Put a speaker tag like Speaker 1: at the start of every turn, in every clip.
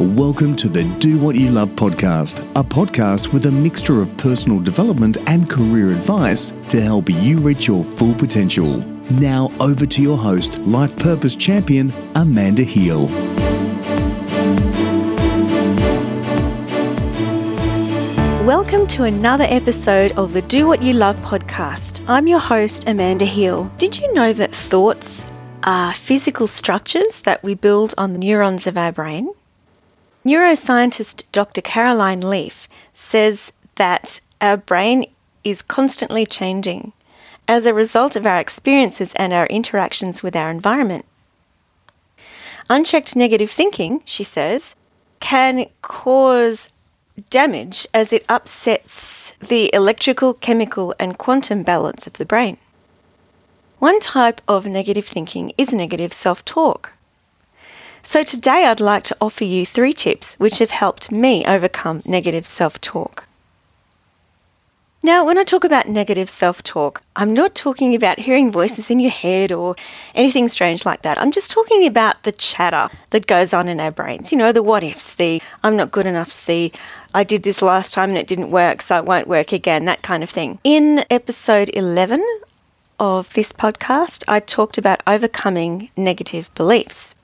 Speaker 1: Welcome to the Do What You Love podcast, a podcast with a mixture of personal development and career advice to help you reach your full potential. Now, over to your host, Life Purpose Champion, Amanda Heal.
Speaker 2: Welcome to another episode of the Do What You Love podcast. I'm your host, Amanda Heal. Did you know that thoughts are physical structures that we build on the neurons of our brain? Neuroscientist Dr. Caroline Leaf says that our brain is constantly changing as a result of our experiences and our interactions with our environment. Unchecked negative thinking, she says, can cause damage as it upsets the electrical, chemical, and quantum balance of the brain. One type of negative thinking is negative self talk. So, today I'd like to offer you three tips which have helped me overcome negative self talk. Now, when I talk about negative self talk, I'm not talking about hearing voices in your head or anything strange like that. I'm just talking about the chatter that goes on in our brains. You know, the what ifs, the I'm not good enough, the I did this last time and it didn't work, so it won't work again, that kind of thing. In episode 11 of this podcast, I talked about overcoming negative beliefs.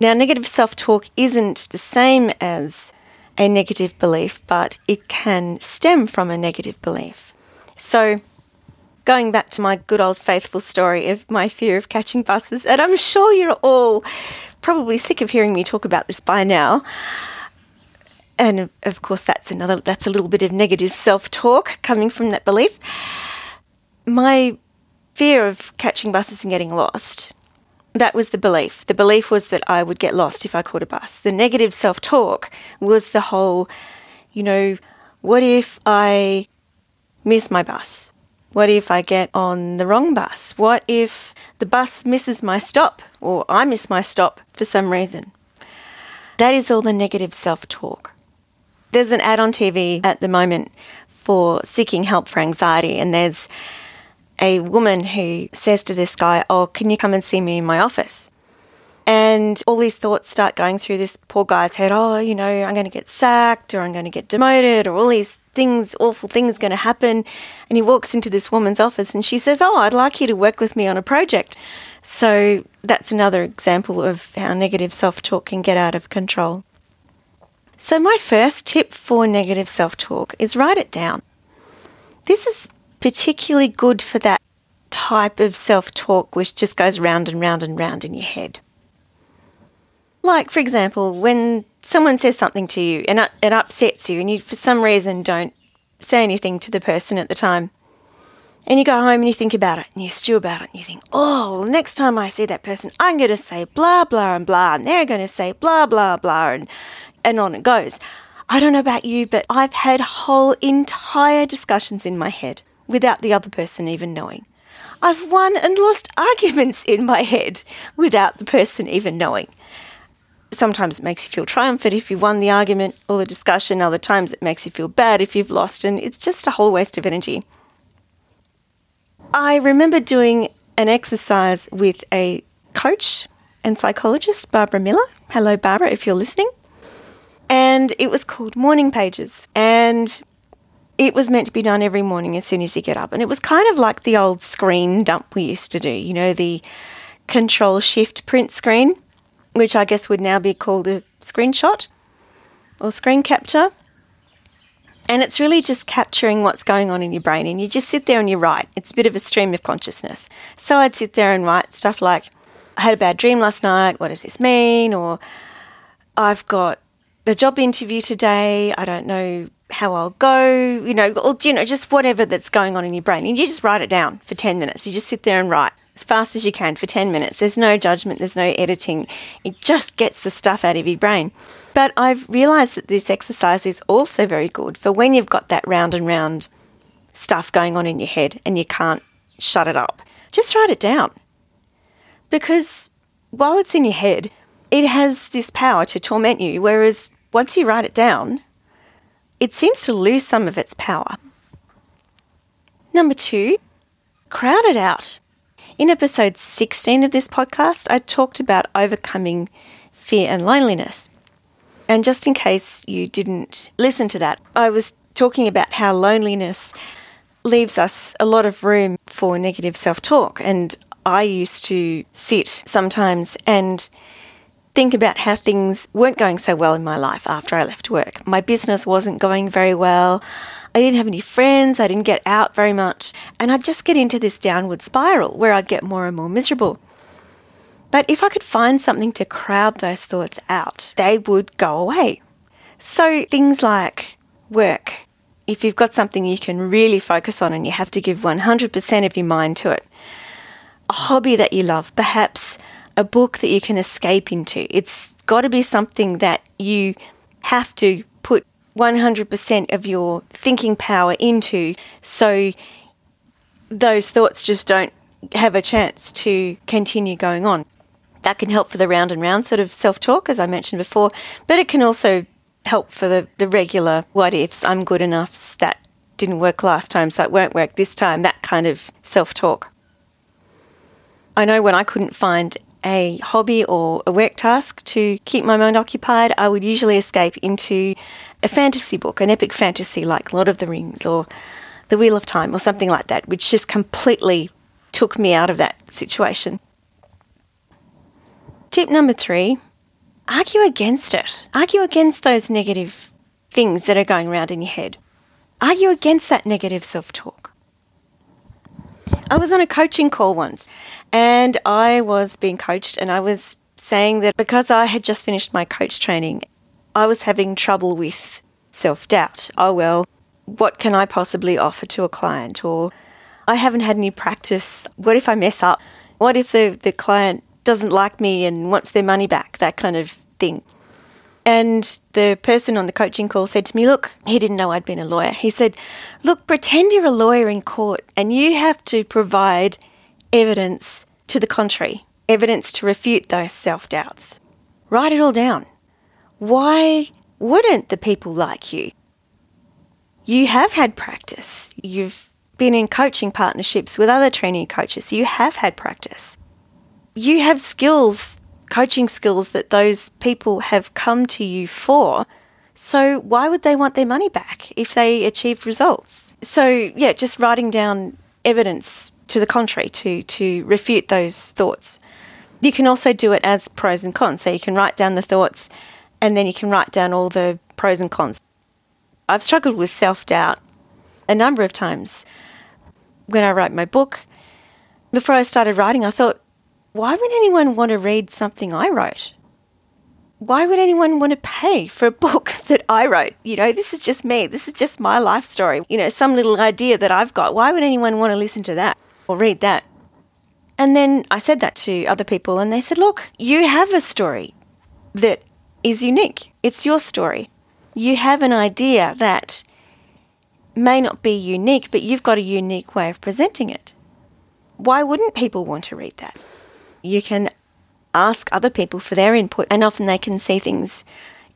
Speaker 2: Now, negative self talk isn't the same as a negative belief, but it can stem from a negative belief. So, going back to my good old faithful story of my fear of catching buses, and I'm sure you're all probably sick of hearing me talk about this by now. And of course, that's another, that's a little bit of negative self talk coming from that belief. My fear of catching buses and getting lost that was the belief. The belief was that I would get lost if I caught a bus. The negative self talk was the whole, you know, what if I miss my bus? What if I get on the wrong bus? What if the bus misses my stop or I miss my stop for some reason? That is all the negative self talk. There's an ad on TV at the moment for seeking help for anxiety, and there's a woman who says to this guy, Oh, can you come and see me in my office? And all these thoughts start going through this poor guy's head. Oh, you know, I'm going to get sacked or I'm going to get demoted or all these things, awful things going to happen. And he walks into this woman's office and she says, Oh, I'd like you to work with me on a project. So that's another example of how negative self talk can get out of control. So, my first tip for negative self talk is write it down. This is particularly good for that type of self talk which just goes round and round and round in your head. Like, for example, when someone says something to you and it upsets you, and you for some reason don't say anything to the person at the time, and you go home and you think about it and you stew about it and you think, oh, well, next time I see that person, I'm going to say blah, blah, and blah, and they're going to say blah, blah, blah, and, and on it goes. I don't know about you, but I've had whole entire discussions in my head without the other person even knowing. I've won and lost arguments in my head without the person even knowing. Sometimes it makes you feel triumphant if you've won the argument or the discussion, other times it makes you feel bad if you've lost, and it's just a whole waste of energy. I remember doing an exercise with a coach and psychologist, Barbara Miller. Hello, Barbara, if you're listening. And it was called Morning Pages. And it was meant to be done every morning as soon as you get up. And it was kind of like the old screen dump we used to do, you know, the control shift print screen, which I guess would now be called a screenshot or screen capture. And it's really just capturing what's going on in your brain. And you just sit there and you write. It's a bit of a stream of consciousness. So I'd sit there and write stuff like, I had a bad dream last night. What does this mean? Or I've got a job interview today. I don't know how I'll go, you know, or, you know, just whatever that's going on in your brain. And you just write it down for 10 minutes. You just sit there and write as fast as you can for 10 minutes. There's no judgment, there's no editing. It just gets the stuff out of your brain. But I've realized that this exercise is also very good for when you've got that round and round stuff going on in your head and you can't shut it up. Just write it down. Because while it's in your head, it has this power to torment you. Whereas once you write it down, it seems to lose some of its power. Number two, crowd it out. In episode 16 of this podcast, I talked about overcoming fear and loneliness. And just in case you didn't listen to that, I was talking about how loneliness leaves us a lot of room for negative self talk. And I used to sit sometimes and think about how things weren't going so well in my life after I left work. My business wasn't going very well. I didn't have any friends. I didn't get out very much. And I'd just get into this downward spiral where I'd get more and more miserable. But if I could find something to crowd those thoughts out, they would go away. So things like work, if you've got something you can really focus on and you have to give 100% of your mind to it, a hobby that you love, perhaps a book that you can escape into. It's got to be something that you have to put 100% of your thinking power into so those thoughts just don't have a chance to continue going on. That can help for the round and round sort of self talk, as I mentioned before, but it can also help for the, the regular what ifs, I'm good enough, that didn't work last time, so it won't work this time, that kind of self talk. I know when I couldn't find a hobby or a work task to keep my mind occupied, I would usually escape into a fantasy book, an epic fantasy like Lord of the Rings or The Wheel of Time or something like that, which just completely took me out of that situation. Tip number three argue against it. Argue against those negative things that are going around in your head. Argue against that negative self talk. I was on a coaching call once and I was being coached, and I was saying that because I had just finished my coach training, I was having trouble with self doubt. Oh, well, what can I possibly offer to a client? Or I haven't had any practice. What if I mess up? What if the, the client doesn't like me and wants their money back? That kind of thing. And the person on the coaching call said to me, Look, he didn't know I'd been a lawyer. He said, Look, pretend you're a lawyer in court and you have to provide evidence to the contrary, evidence to refute those self doubts. Write it all down. Why wouldn't the people like you? You have had practice. You've been in coaching partnerships with other trainee coaches. You have had practice. You have skills, coaching skills that those people have come to you for. So why would they want their money back if they achieved results? So, yeah, just writing down evidence to the contrary to to refute those thoughts. You can also do it as pros and cons. So you can write down the thoughts and then you can write down all the pros and cons. I've struggled with self-doubt a number of times. When I wrote my book, before I started writing, I thought, why would anyone want to read something I wrote? Why would anyone want to pay for a book that I wrote? You know, this is just me. This is just my life story. You know, some little idea that I've got. Why would anyone want to listen to that? or read that. And then I said that to other people, and they said, Look, you have a story that is unique. It's your story. You have an idea that may not be unique, but you've got a unique way of presenting it. Why wouldn't people want to read that? You can ask other people for their input, and often they can see things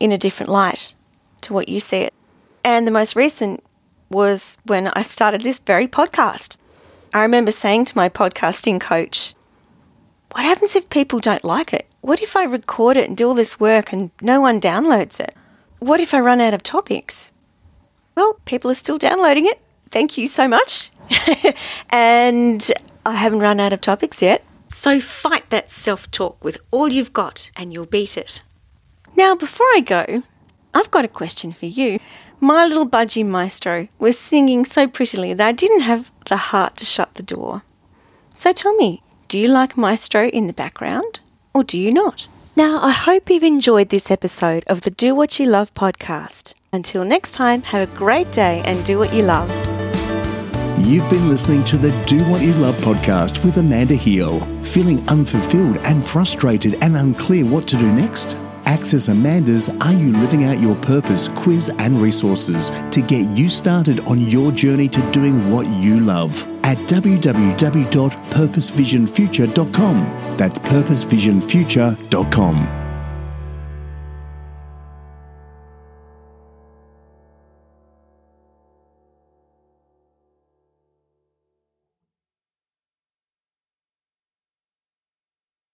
Speaker 2: in a different light to what you see it. And the most recent was when I started this very podcast. I remember saying to my podcasting coach, What happens if people don't like it? What if I record it and do all this work and no one downloads it? What if I run out of topics? Well, people are still downloading it. Thank you so much. and I haven't run out of topics yet. So fight that self talk with all you've got and you'll beat it. Now, before I go, I've got a question for you. My little budgie maestro was singing so prettily that I didn't have the heart to shut the door. So tell me, do you like maestro in the background or do you not? Now, I hope you've enjoyed this episode of the Do What You Love podcast. Until next time, have a great day and do what you love.
Speaker 1: You've been listening to the Do What You Love podcast with Amanda Heal. Feeling unfulfilled and frustrated and unclear what to do next? Access Amanda's Are You Living Out Your Purpose quiz and resources to get you started on your journey to doing what you love at www.purposevisionfuture.com. That's purposevisionfuture.com.